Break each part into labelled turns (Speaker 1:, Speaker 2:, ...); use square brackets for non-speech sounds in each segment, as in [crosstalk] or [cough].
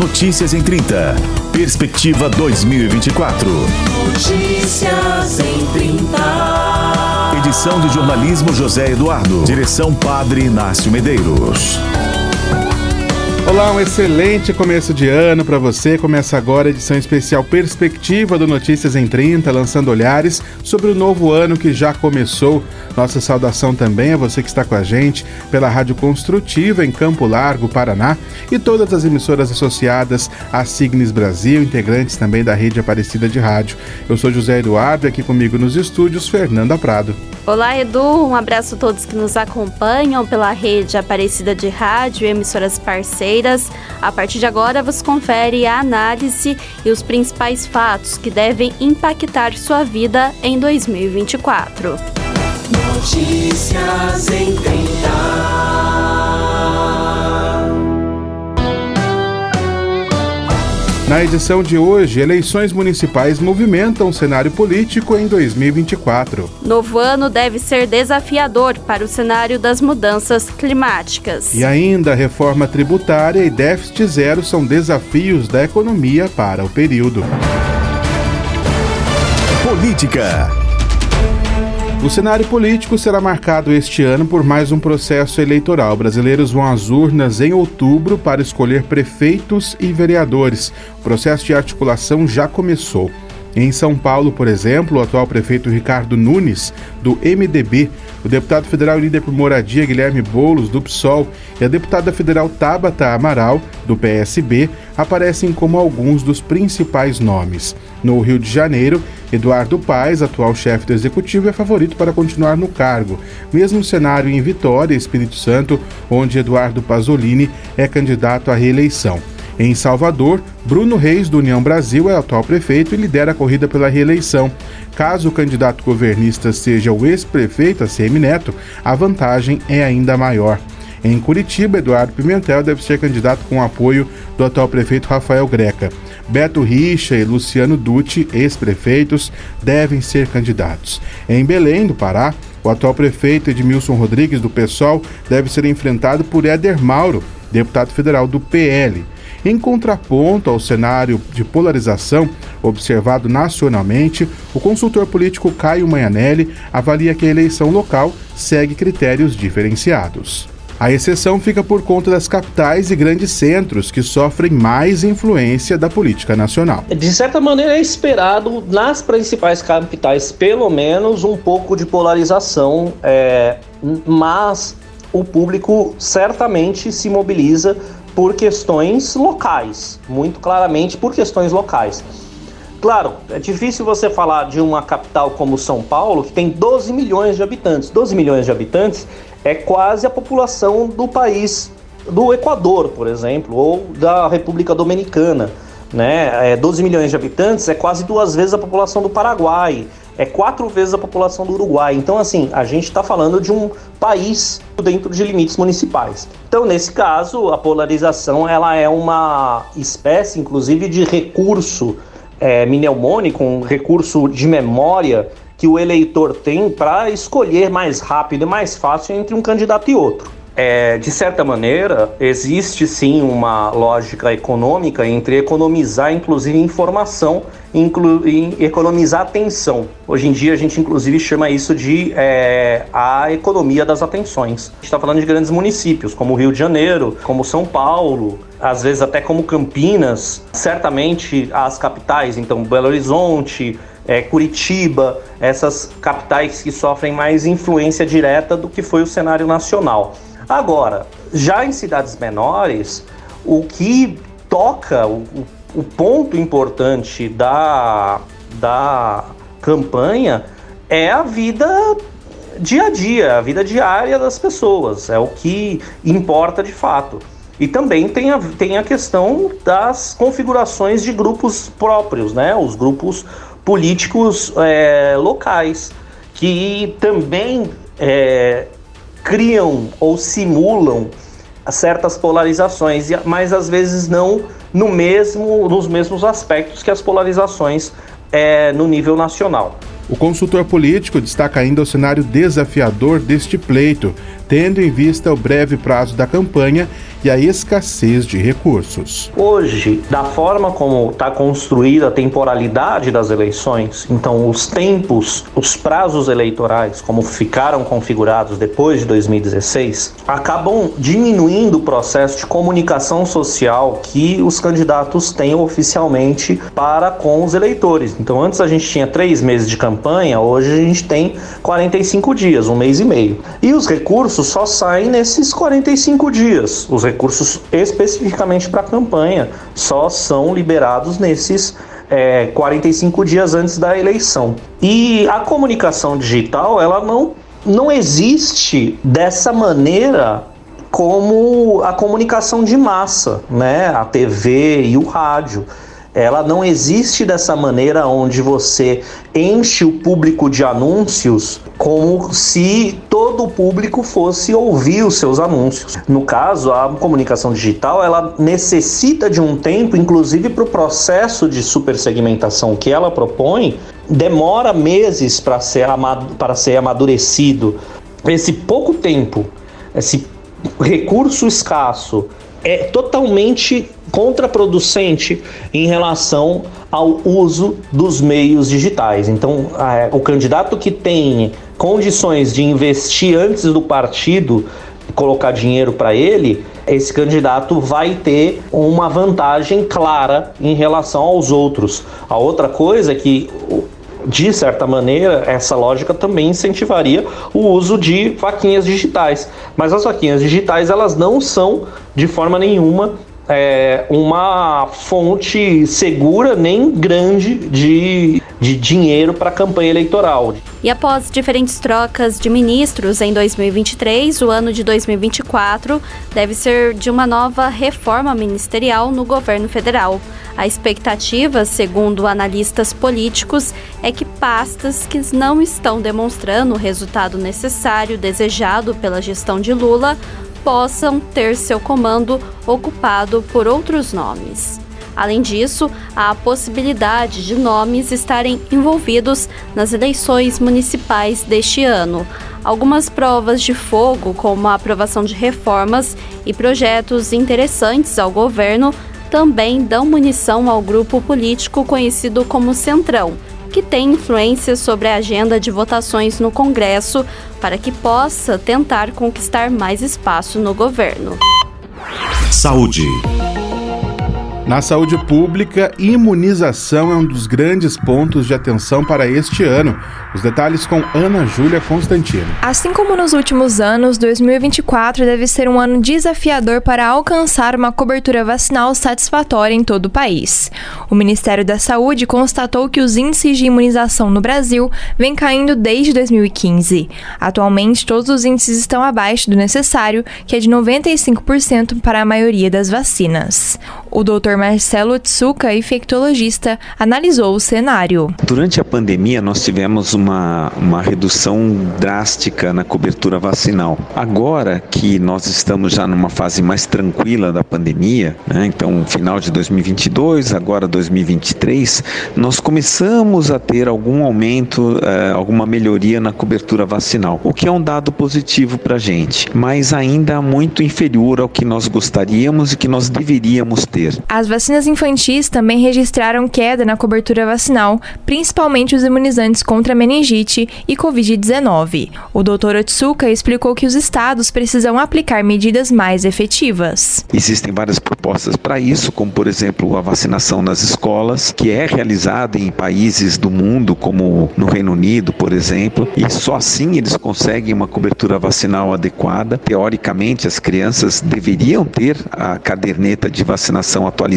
Speaker 1: Notícias em 30. Perspectiva 2024.
Speaker 2: Notícias em 30.
Speaker 1: Edição de jornalismo José Eduardo. Direção Padre Inácio Medeiros.
Speaker 3: Olá, um excelente começo de ano para você. Começa agora a edição especial Perspectiva do Notícias em 30, lançando olhares sobre o novo ano que já começou. Nossa saudação também a você que está com a gente pela Rádio Construtiva em Campo Largo, Paraná, e todas as emissoras associadas à Signes Brasil, integrantes também da rede Aparecida de Rádio. Eu sou José Eduardo e aqui comigo nos estúdios Fernanda Prado.
Speaker 4: Olá, Edu. Um abraço a todos que nos acompanham pela rede Aparecida de Rádio e emissoras parceiras. A partir de agora, você confere a análise e os principais fatos que devem impactar sua vida em 2024.
Speaker 2: Notícias em 30.
Speaker 3: Na edição de hoje, eleições municipais movimentam o cenário político em 2024.
Speaker 4: Novo ano deve ser desafiador para o cenário das mudanças climáticas.
Speaker 3: E ainda, reforma tributária e déficit zero são desafios da economia para o período.
Speaker 1: Política.
Speaker 3: O cenário político será marcado este ano por mais um processo eleitoral. Brasileiros vão às urnas em outubro para escolher prefeitos e vereadores. O processo de articulação já começou. Em São Paulo, por exemplo, o atual prefeito Ricardo Nunes, do MDB, o deputado federal líder por moradia Guilherme Boulos, do PSOL, e a deputada federal Tabata Amaral, do PSB, aparecem como alguns dos principais nomes. No Rio de Janeiro, Eduardo Paes, atual chefe do executivo, é favorito para continuar no cargo, mesmo cenário em Vitória, Espírito Santo, onde Eduardo Pasolini é candidato à reeleição. Em Salvador, Bruno Reis, do União Brasil, é atual prefeito e lidera a corrida pela reeleição. Caso o candidato governista seja o ex-prefeito ACM Neto, a vantagem é ainda maior. Em Curitiba, Eduardo Pimentel deve ser candidato com o apoio do atual prefeito Rafael Greca. Beto Richa e Luciano Dutti, ex-prefeitos, devem ser candidatos. Em Belém, do Pará, o atual prefeito Edmilson Rodrigues, do PSOL, deve ser enfrentado por Éder Mauro, deputado federal do PL. Em contraponto ao cenário de polarização observado nacionalmente, o consultor político Caio Manhanelli avalia que a eleição local segue critérios diferenciados. A exceção fica por conta das capitais e grandes centros que sofrem mais influência da política nacional.
Speaker 5: De certa maneira, é esperado nas principais capitais, pelo menos, um pouco de polarização, é, mas o público certamente se mobiliza por questões locais, muito claramente por questões locais. Claro, é difícil você falar de uma capital como São Paulo, que tem 12 milhões de habitantes. 12 milhões de habitantes é quase a população do país do Equador, por exemplo, ou da República Dominicana. Né? É, 12 milhões de habitantes é quase duas vezes a população do Paraguai, é quatro vezes a população do Uruguai. Então, assim, a gente está falando de um país dentro de limites municipais. Então, nesse caso, a polarização ela é uma espécie, inclusive, de recurso é, mnemônico, um recurso de memória que o eleitor tem para escolher mais rápido e mais fácil entre um candidato e outro. É, de certa maneira, existe sim uma lógica econômica entre economizar, inclusive, informação inclu e economizar atenção. Hoje em dia, a gente, inclusive, chama isso de é, a economia das atenções. A gente está falando de grandes municípios, como Rio de Janeiro, como São Paulo, às vezes até como Campinas, certamente as capitais, então Belo Horizonte, é, Curitiba, essas capitais que sofrem mais influência direta do que foi o cenário nacional. Agora, já em cidades menores, o que toca, o, o ponto importante da, da campanha é a vida dia a dia, a vida diária das pessoas, é o que importa de fato. E também tem a, tem a questão das configurações de grupos próprios, né? Os grupos políticos é, locais, que também é, criam ou simulam certas polarizações, mas às vezes não no mesmo, nos mesmos aspectos que as polarizações é, no nível nacional.
Speaker 3: O consultor político destaca ainda o cenário desafiador deste pleito. Tendo em vista o breve prazo da campanha e a escassez de recursos.
Speaker 5: Hoje, da forma como está construída a temporalidade das eleições, então os tempos, os prazos eleitorais, como ficaram configurados depois de 2016, acabam diminuindo o processo de comunicação social que os candidatos têm oficialmente para com os eleitores. Então, antes a gente tinha três meses de campanha, hoje a gente tem 45 dias, um mês e meio. E os recursos só saem nesses 45 dias. Os recursos especificamente para a campanha só são liberados nesses é, 45 dias antes da eleição. E a comunicação digital, ela não, não existe dessa maneira como a comunicação de massa, né? A TV e o rádio ela não existe dessa maneira onde você enche o público de anúncios como se todo o público fosse ouvir os seus anúncios. No caso, a comunicação digital ela necessita de um tempo, inclusive para o processo de supersegmentação que ela propõe, demora meses para ser, para ser amadurecido. Esse pouco tempo, esse recurso escasso é totalmente contraproducente em relação ao uso dos meios digitais. Então, o candidato que tem condições de investir antes do partido colocar dinheiro para ele, esse candidato vai ter uma vantagem clara em relação aos outros. A outra coisa é que de certa maneira, essa lógica também incentivaria o uso de vaquinhas digitais. Mas as vaquinhas digitais, elas não são de forma nenhuma é, uma fonte segura nem grande de, de dinheiro para a campanha eleitoral.
Speaker 4: E após diferentes trocas de ministros em 2023, o ano de 2024 deve ser de uma nova reforma ministerial no governo federal. A expectativa, segundo analistas políticos, é que pastas que não estão demonstrando o resultado necessário desejado pela gestão de Lula possam ter seu comando ocupado por outros nomes. Além disso, há a possibilidade de nomes estarem envolvidos nas eleições municipais deste ano. Algumas provas de fogo, como a aprovação de reformas e projetos interessantes ao governo, também dão munição ao grupo político conhecido como Centrão, que tem influência sobre a agenda de votações no Congresso para que possa tentar conquistar mais espaço no governo.
Speaker 1: Saúde.
Speaker 3: Na saúde pública, imunização é um dos grandes pontos de atenção para este ano. Os detalhes com Ana Júlia Constantino.
Speaker 6: Assim como nos últimos anos, 2024 deve ser um ano desafiador para alcançar uma cobertura vacinal satisfatória em todo o país. O Ministério da Saúde constatou que os índices de imunização no Brasil vêm caindo desde 2015. Atualmente, todos os índices estão abaixo do necessário, que é de 95% para a maioria das vacinas. O Dr. Marcelo Tsuka, infectologista, analisou o cenário.
Speaker 7: Durante a pandemia, nós tivemos uma, uma redução drástica na cobertura vacinal. Agora que nós estamos já numa fase mais tranquila da pandemia, né, então final de 2022, agora 2023, nós começamos a ter algum aumento, eh, alguma melhoria na cobertura vacinal, o que é um dado positivo para a gente, mas ainda muito inferior ao que nós gostaríamos e que nós deveríamos ter.
Speaker 6: As vacinas infantis também registraram queda na cobertura vacinal, principalmente os imunizantes contra meningite e Covid-19. O Dr. Otsuka explicou que os estados precisam aplicar medidas mais efetivas.
Speaker 7: Existem várias propostas para isso, como por exemplo a vacinação nas escolas, que é realizada em países do mundo, como no Reino Unido, por exemplo, e só assim eles conseguem uma cobertura vacinal adequada. Teoricamente, as crianças deveriam ter a caderneta de vacinação atualizada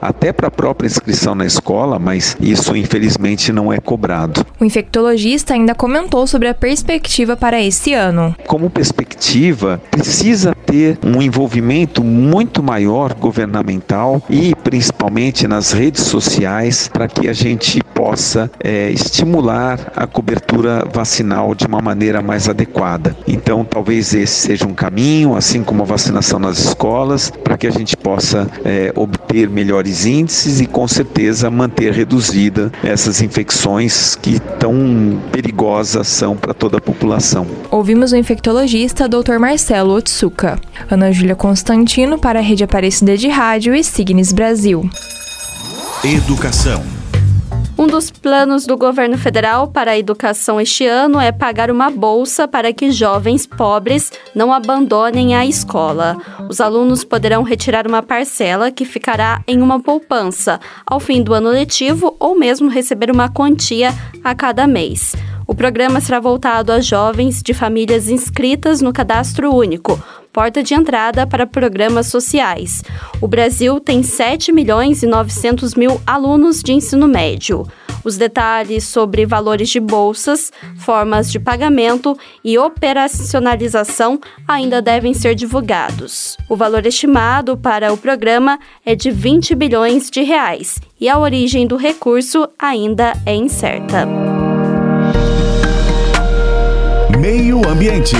Speaker 7: até para a própria inscrição na escola, mas isso infelizmente não é cobrado.
Speaker 6: O infectologista ainda comentou sobre a perspectiva para esse ano.
Speaker 7: Como perspectiva, precisa ter um envolvimento muito maior governamental e principalmente nas redes sociais para que a gente possa é, estimular a cobertura vacinal de uma maneira mais adequada. Então, talvez esse seja um caminho, assim como a vacinação nas escolas, para que a gente possa é, obter melhores índices e, com certeza, manter reduzida essas infecções que tão perigosas são para toda a população.
Speaker 6: Ouvimos o infectologista Dr. Marcelo Otsuka. Ana Júlia Constantino para a Rede Aparecida de Rádio e Signes Brasil.
Speaker 1: Educação.
Speaker 4: Um dos planos do governo federal para a educação este ano é pagar uma bolsa para que jovens pobres não abandonem a escola. Os alunos poderão retirar uma parcela que ficará em uma poupança ao fim do ano letivo ou mesmo receber uma quantia a cada mês. O programa será voltado a jovens de famílias inscritas no Cadastro Único, porta de entrada para programas sociais. O Brasil tem 7 milhões e 900 mil alunos de ensino médio. Os detalhes sobre valores de bolsas, formas de pagamento e operacionalização ainda devem ser divulgados. O valor estimado para o programa é de 20 bilhões de reais e a origem do recurso ainda é incerta.
Speaker 1: Meio Ambiente.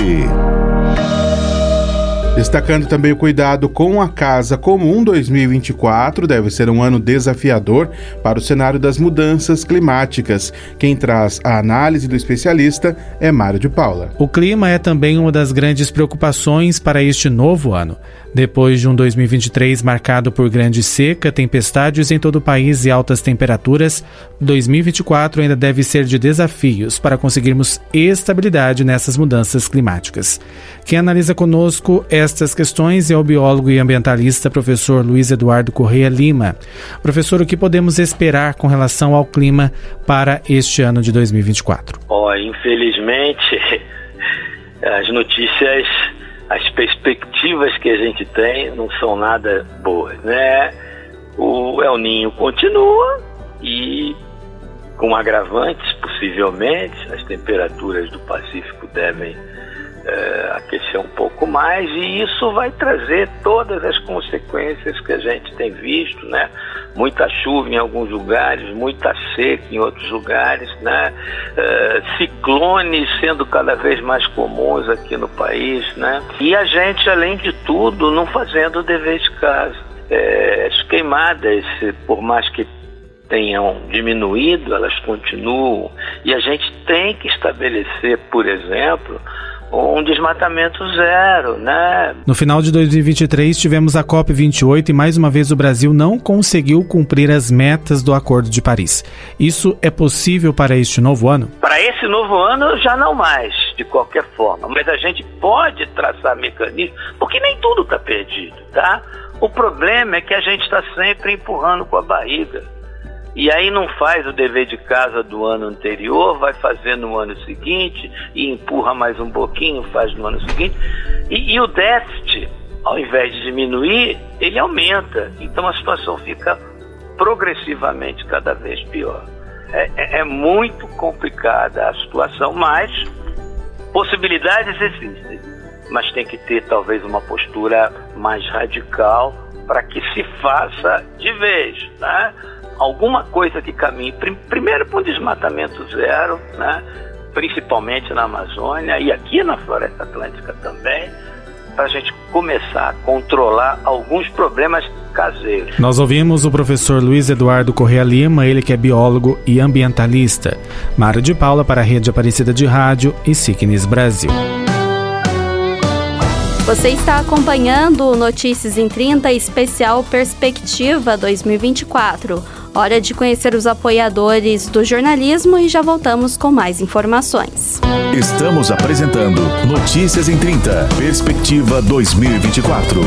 Speaker 3: Destacando também o cuidado com a casa comum 2024, deve ser um ano desafiador para o cenário das mudanças climáticas. Quem traz a análise do especialista é Mário de Paula.
Speaker 8: O clima é também uma das grandes preocupações para este novo ano. Depois de um 2023 marcado por grande seca, tempestades em todo o país e altas temperaturas, 2024 ainda deve ser de desafios para conseguirmos estabilidade nessas mudanças climáticas. Quem analisa conosco estas questões é o biólogo e ambientalista professor Luiz Eduardo Correia Lima. Professor, o que podemos esperar com relação ao clima para este ano de 2024?
Speaker 9: Oh, infelizmente, [laughs] as notícias as perspectivas que a gente tem não são nada boas, né? O El Ninho continua e com agravantes, possivelmente, as temperaturas do Pacífico devem é, aquecer um pouco mais e isso vai trazer todas as consequências que a gente tem visto, né? Muita chuva em alguns lugares, muita seca em outros lugares, né? É, ciclones sendo cada vez mais comuns aqui no país, né? E a gente, além de tudo, não fazendo o dever de casa. É, as queimadas, por mais que tenham diminuído, elas continuam. E a gente tem que estabelecer, por exemplo, um desmatamento zero, né?
Speaker 8: No final de 2023 tivemos a COP 28 e mais uma vez o Brasil não conseguiu cumprir as metas do Acordo de Paris. Isso é possível para este novo ano?
Speaker 9: Para esse novo ano já não mais, de qualquer forma. Mas a gente pode traçar mecanismos, porque nem tudo está perdido, tá? O problema é que a gente está sempre empurrando com a barriga e aí não faz o dever de casa do ano anterior, vai fazer no ano seguinte e empurra mais um pouquinho, faz no ano seguinte. E, e o déficit, ao invés de diminuir, ele aumenta. Então a situação fica progressivamente cada vez pior. É, é, é muito complicada a situação, mas possibilidades existem. Mas tem que ter talvez uma postura mais radical para que se faça de vez, né? Alguma coisa que caminhe primeiro para um desmatamento zero, né? principalmente na Amazônia e aqui na Floresta Atlântica também, para a gente começar a controlar alguns problemas caseiros.
Speaker 8: Nós ouvimos o professor Luiz Eduardo Correa Lima, ele que é biólogo e ambientalista. Mário de Paula para a Rede Aparecida de Rádio e Signis Brasil.
Speaker 4: Você está acompanhando Notícias em 30 especial Perspectiva 2024 Hora de conhecer os apoiadores do jornalismo e já voltamos com mais informações.
Speaker 1: Estamos apresentando Notícias em 30, Perspectiva 2024.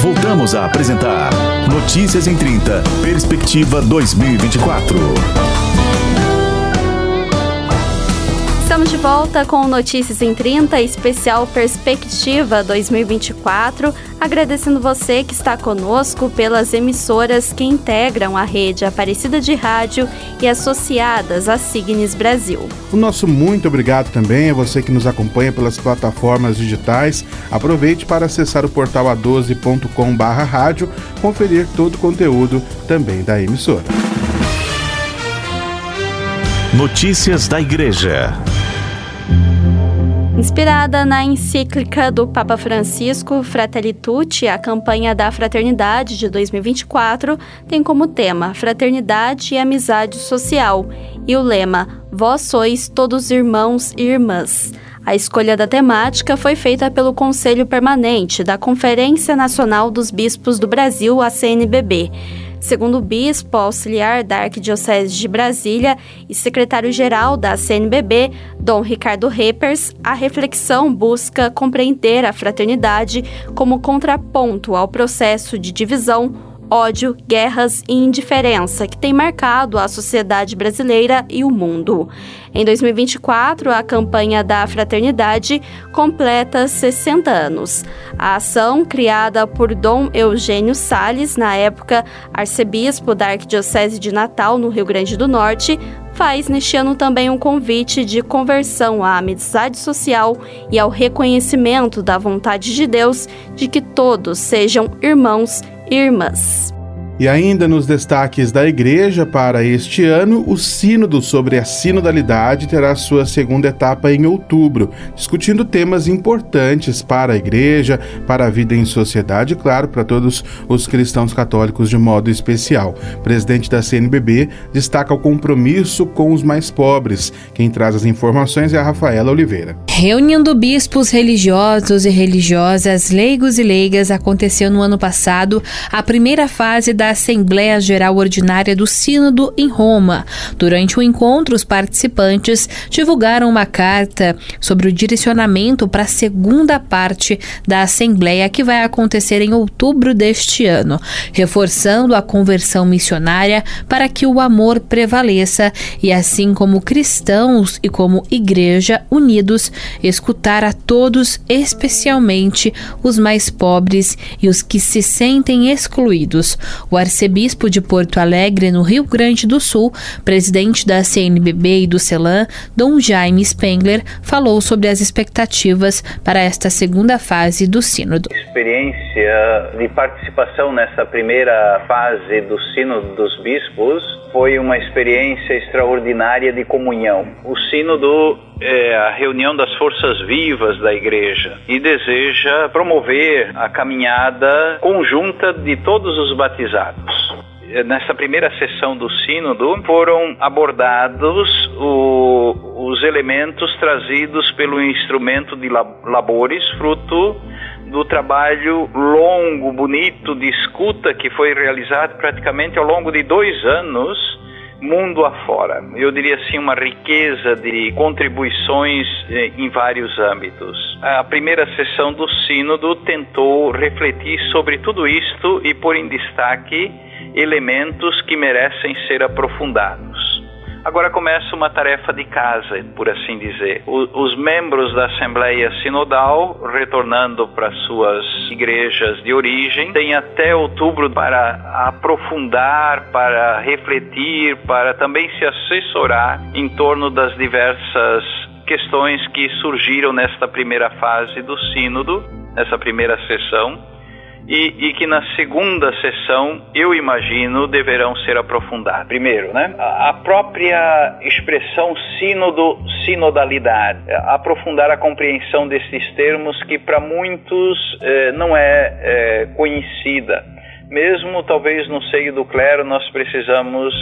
Speaker 1: Voltamos a apresentar Notícias em 30, Perspectiva 2024.
Speaker 4: Estamos de volta com Notícias em 30, especial Perspectiva 2024. Agradecendo você que está conosco pelas emissoras que integram a rede Aparecida de Rádio e associadas à Signes Brasil.
Speaker 3: O nosso muito obrigado também a você que nos acompanha pelas plataformas digitais. Aproveite para acessar o portal a12.com/rádio, conferir todo o conteúdo também da emissora.
Speaker 1: Notícias da Igreja.
Speaker 4: Inspirada na encíclica do Papa Francisco Fratelli Tutti, a campanha da Fraternidade de 2024 tem como tema Fraternidade e Amizade Social e o lema Vós sois todos irmãos e irmãs. A escolha da temática foi feita pelo Conselho Permanente da Conferência Nacional dos Bispos do Brasil, a CNBB Segundo o bispo auxiliar da Arquidiocese de Brasília e secretário-geral da CNBB, Dom Ricardo Repers, a reflexão busca compreender a fraternidade como contraponto ao processo de divisão ódio, guerras e indiferença que tem marcado a sociedade brasileira e o mundo. Em 2024, a campanha da Fraternidade completa 60 anos. A ação, criada por Dom Eugênio Sales, na época arcebispo da Arquidiocese de Natal, no Rio Grande do Norte, faz neste ano também um convite de conversão à amizade social e ao reconhecimento da vontade de Deus de que todos sejam irmãos irmãs.
Speaker 3: E ainda nos destaques da igreja para este ano, o Sínodo sobre a Sinodalidade terá sua segunda etapa em outubro, discutindo temas importantes para a igreja, para a vida em sociedade e, claro, para todos os cristãos católicos de modo especial. O presidente da CNBB destaca o compromisso com os mais pobres. Quem traz as informações é a Rafaela Oliveira.
Speaker 10: Reunindo bispos religiosos e religiosas, leigos e leigas, aconteceu no ano passado a primeira fase da Assembleia Geral Ordinária do Sínodo em Roma. Durante o encontro, os participantes divulgaram uma carta sobre o direcionamento para a segunda parte da Assembleia que vai acontecer em outubro deste ano, reforçando a conversão missionária para que o amor prevaleça e assim como cristãos e como igreja unidos escutar a todos, especialmente os mais pobres e os que se sentem excluídos. O arcebispo de Porto Alegre, no Rio Grande do Sul, presidente da CNBB e do CELAM, Dom Jaime Spengler, falou sobre as expectativas para esta segunda fase do Sínodo.
Speaker 11: Experiência de participação nessa primeira fase do Sínodo dos Bispos foi uma experiência extraordinária de comunhão. O Sínodo é a reunião das forças vivas da igreja e deseja promover a caminhada conjunta de todos os batizados. Nessa primeira sessão do Sínodo foram abordados o, os elementos trazidos pelo instrumento de labores, fruto do trabalho longo, bonito de escuta que foi realizado praticamente ao longo de dois anos mundo afora. Eu diria assim, uma riqueza de contribuições eh, em vários âmbitos. A primeira sessão do Sínodo tentou refletir sobre tudo isto e pôr em destaque elementos que merecem ser aprofundados. Agora começa uma tarefa de casa, por assim dizer. O, os membros da Assembleia Sinodal, retornando para suas igrejas de origem, têm até outubro para aprofundar, para refletir, para também se assessorar em torno das diversas questões que surgiram nesta primeira fase do Sínodo, nessa primeira sessão e, e, que na segunda sessão, eu imagino, deverão ser aprofundados. Primeiro, né, a própria expressão sínodo, sinodalidade, aprofundar a compreensão desses termos que para muitos eh, não é eh, conhecida. Mesmo talvez no seio do clero nós precisamos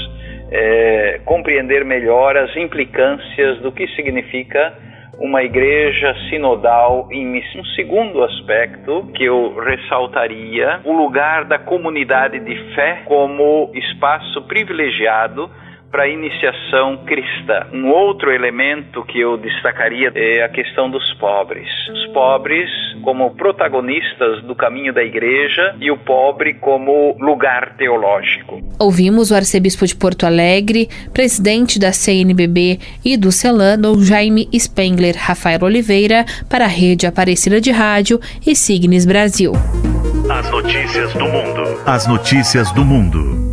Speaker 11: eh, compreender melhor as implicâncias do que significa uma igreja sinodal em missão. Um segundo aspecto que eu ressaltaria, o lugar da comunidade de fé como espaço privilegiado para a iniciação cristã. Um outro elemento que eu destacaria é a questão dos pobres. Os pobres como protagonistas do caminho da igreja e o pobre como lugar teológico.
Speaker 10: Ouvimos o arcebispo de Porto Alegre, presidente da CNBB e do Celano, Jaime Spengler Rafael Oliveira, para a rede Aparecida de Rádio e Signes Brasil.
Speaker 1: As notícias do mundo. As notícias do mundo.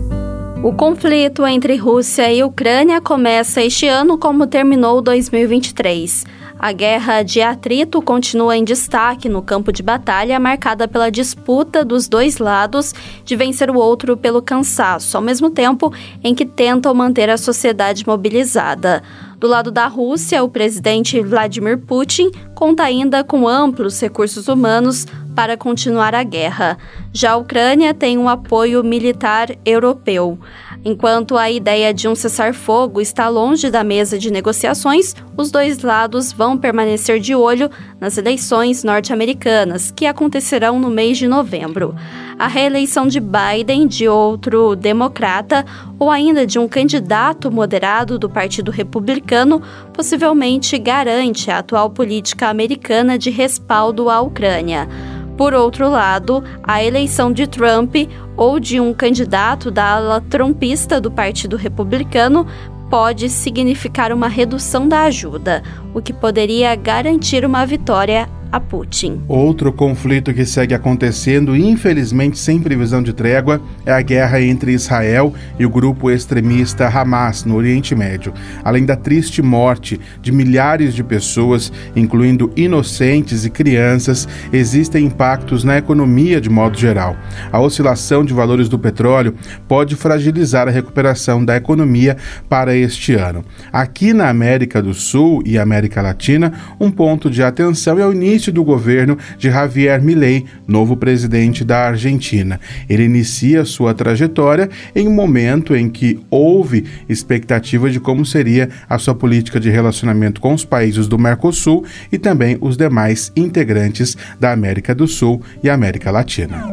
Speaker 4: O conflito entre Rússia e Ucrânia começa este ano como terminou 2023. A guerra de atrito continua em destaque no campo de batalha, marcada pela disputa dos dois lados de vencer o outro pelo cansaço, ao mesmo tempo em que tentam manter a sociedade mobilizada. Do lado da Rússia, o presidente Vladimir Putin conta ainda com amplos recursos humanos para continuar a guerra. Já a Ucrânia tem um apoio militar europeu. Enquanto a ideia de um cessar-fogo está longe da mesa de negociações, os dois lados vão permanecer de olho nas eleições norte-americanas, que acontecerão no mês de novembro. A reeleição de Biden, de outro democrata ou ainda de um candidato moderado do Partido Republicano possivelmente garante a atual política americana de respaldo à Ucrânia. Por outro lado, a eleição de Trump ou de um candidato da ala trumpista do Partido Republicano pode significar uma redução da ajuda, o que poderia garantir uma vitória a Putin.
Speaker 3: Outro conflito que segue acontecendo, infelizmente sem previsão de trégua, é a guerra entre Israel e o grupo extremista Hamas no Oriente Médio. Além da triste morte de milhares de pessoas, incluindo inocentes e crianças, existem impactos na economia de modo geral. A oscilação de valores do petróleo pode fragilizar a recuperação da economia para este ano. Aqui na América do Sul e América Latina, um ponto de atenção é o início início do governo de Javier Milei, novo presidente da Argentina. Ele inicia sua trajetória em um momento em que houve expectativa de como seria a sua política de relacionamento com os países do Mercosul e também os demais integrantes da América do Sul e América Latina.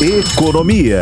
Speaker 1: Economia.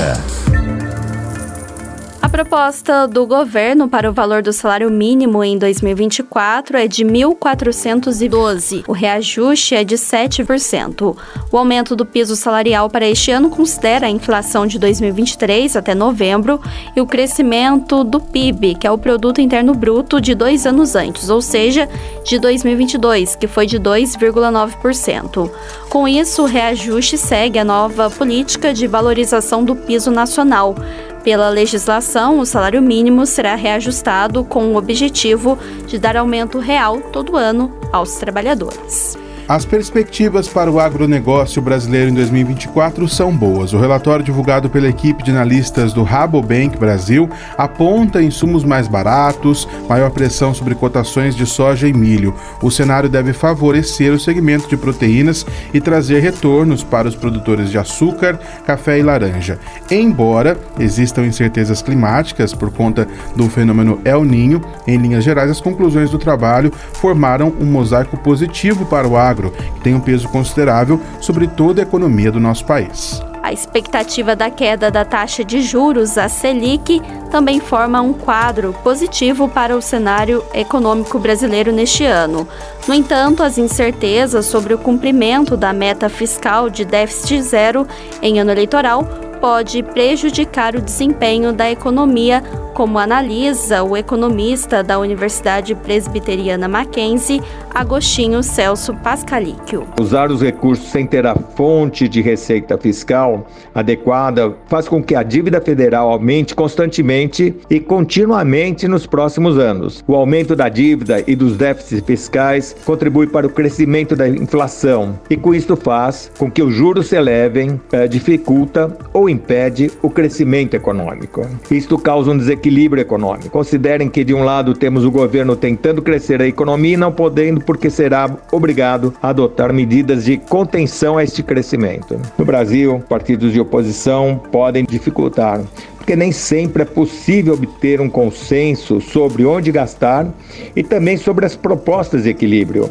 Speaker 4: Proposta do governo para o valor do salário mínimo em 2024 é de 1.412. O reajuste é de 7%. O aumento do piso salarial para este ano considera a inflação de 2023 até novembro e o crescimento do PIB, que é o Produto Interno Bruto, de dois anos antes, ou seja, de 2022, que foi de 2,9%. Com isso, o reajuste segue a nova política de valorização do piso nacional pela legislação, o salário mínimo será reajustado com o objetivo de dar aumento real todo ano aos trabalhadores.
Speaker 3: As perspectivas para o agronegócio brasileiro em 2024 são boas. O relatório divulgado pela equipe de analistas do Rabobank Brasil aponta insumos mais baratos, maior pressão sobre cotações de soja e milho. O cenário deve favorecer o segmento de proteínas e trazer retornos para os produtores de açúcar, café e laranja. Embora existam incertezas climáticas por conta do fenômeno El Ninho, em linhas gerais, as conclusões do trabalho formaram um mosaico positivo para o agro agro, que tem um peso considerável sobre toda a economia do nosso país.
Speaker 4: A expectativa da queda da taxa de juros, a Selic, também forma um quadro positivo para o cenário econômico brasileiro neste ano. No entanto, as incertezas sobre o cumprimento da meta fiscal de déficit zero em ano eleitoral pode prejudicar o desempenho da economia como analisa o economista da Universidade Presbiteriana Mackenzie, Agostinho Celso Pascalíquio.
Speaker 12: Usar os recursos sem ter a fonte de receita fiscal adequada faz com que a dívida federal aumente constantemente e continuamente nos próximos anos. O aumento da dívida e dos déficits fiscais contribui para o crescimento da inflação e com isso faz com que os juros se elevem, eh, dificulta ou impede o crescimento econômico. Isto causa um desequilíbrio equilíbrio econômico. Considerem que, de um lado, temos o governo tentando crescer a economia e não podendo, porque será obrigado a adotar medidas de contenção a este crescimento. No Brasil, partidos de oposição podem dificultar porque nem sempre é possível obter um consenso sobre onde gastar e também sobre as propostas de equilíbrio.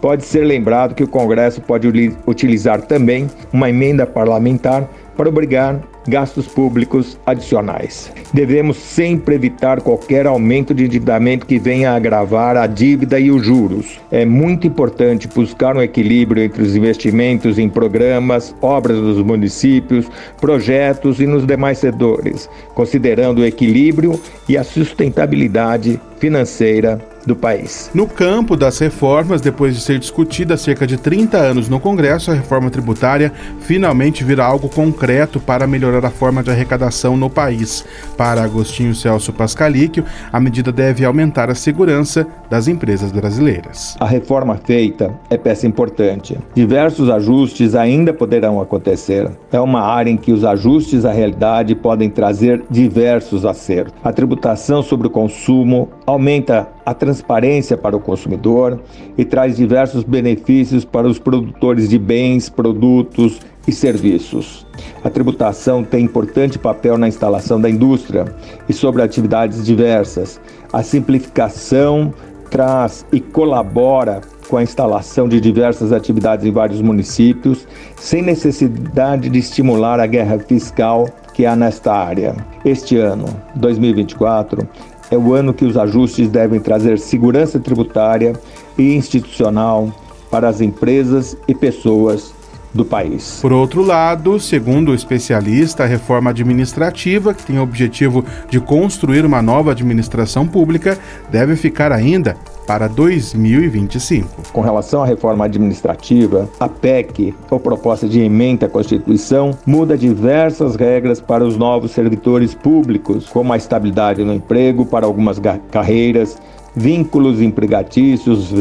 Speaker 12: Pode ser lembrado que o Congresso pode utilizar também uma emenda parlamentar para obrigar gastos públicos adicionais. Devemos sempre evitar qualquer aumento de endividamento que venha a agravar a dívida e os juros. É muito importante buscar um equilíbrio entre os investimentos em programas, obras dos municípios, projetos e nos demais setores, considerando o equilíbrio e a sustentabilidade financeira do país.
Speaker 3: No campo das reformas, depois de ser discutida há cerca de 30 anos no Congresso, a reforma tributária finalmente vira algo concreto para melhorar a forma de arrecadação no país. Para Agostinho Celso Pascalíquio, a medida deve aumentar a segurança das empresas brasileiras.
Speaker 12: A reforma feita é peça importante. Diversos ajustes ainda poderão acontecer. É uma área em que os ajustes à realidade podem trazer diversos acertos. A tributação sobre o consumo aumenta a transparência para o consumidor e traz diversos benefícios para os produtores de bens, produtos e serviços. A tributação tem importante papel na instalação da indústria e sobre atividades diversas. A simplificação traz e colabora com a instalação de diversas atividades em vários municípios, sem necessidade de estimular a guerra fiscal que há nesta área. Este ano, 2024, é o ano que os ajustes devem trazer segurança tributária e institucional para as empresas e pessoas do país.
Speaker 3: Por outro lado, segundo o especialista, a reforma administrativa, que tem o objetivo de construir uma nova administração pública, deve ficar ainda para 2025.
Speaker 12: Com relação à reforma administrativa, a PEC, ou proposta de emenda à Constituição, muda diversas regras para os novos servidores públicos, como a estabilidade no emprego para algumas carreiras, vínculos empregatícios,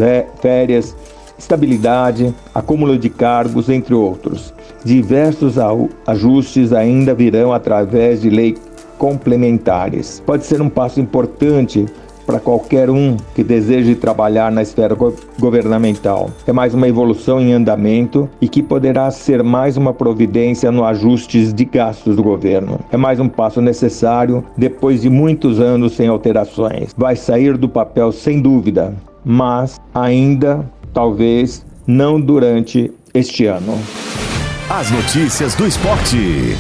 Speaker 12: férias, estabilidade, acúmulo de cargos, entre outros. Diversos ajustes ainda virão através de leis complementares. Pode ser um passo importante para qualquer um que deseje trabalhar na esfera go governamental. É mais uma evolução em andamento e que poderá ser mais uma providência no ajustes de gastos do governo. É mais um passo necessário depois de muitos anos sem alterações. Vai sair do papel sem dúvida, mas ainda talvez não durante este ano.
Speaker 1: As notícias do esporte.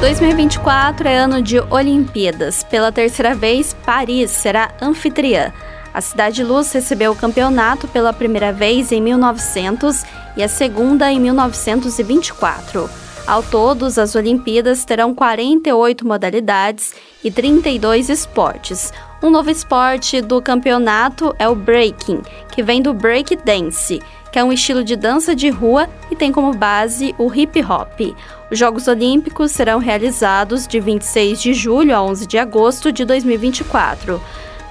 Speaker 4: 2024 é ano de Olimpíadas. Pela terceira vez, Paris será anfitriã. A Cidade Luz recebeu o campeonato pela primeira vez em 1900 e a segunda em 1924. Ao todo, as Olimpíadas terão 48 modalidades e 32 esportes. Um novo esporte do campeonato é o breaking, que vem do break dance, que é um estilo de dança de rua e tem como base o hip hop. Os Jogos Olímpicos serão realizados de 26 de julho a 11 de agosto de 2024.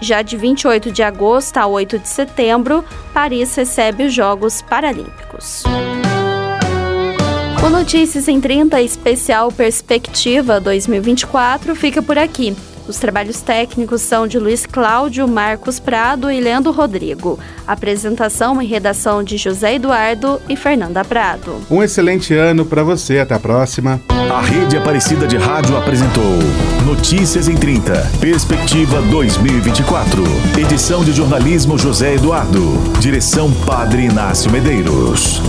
Speaker 4: Já de 28 de agosto a 8 de setembro, Paris recebe os Jogos Paralímpicos. O Notícias em 30 especial Perspectiva 2024 fica por aqui. Os trabalhos técnicos são de Luiz Cláudio, Marcos Prado e Leandro Rodrigo. Apresentação e redação de José Eduardo e Fernanda Prado.
Speaker 3: Um excelente ano para você. Até a próxima.
Speaker 1: A Rede Aparecida de Rádio apresentou Notícias em 30, Perspectiva 2024. Edição de jornalismo José Eduardo. Direção Padre Inácio Medeiros.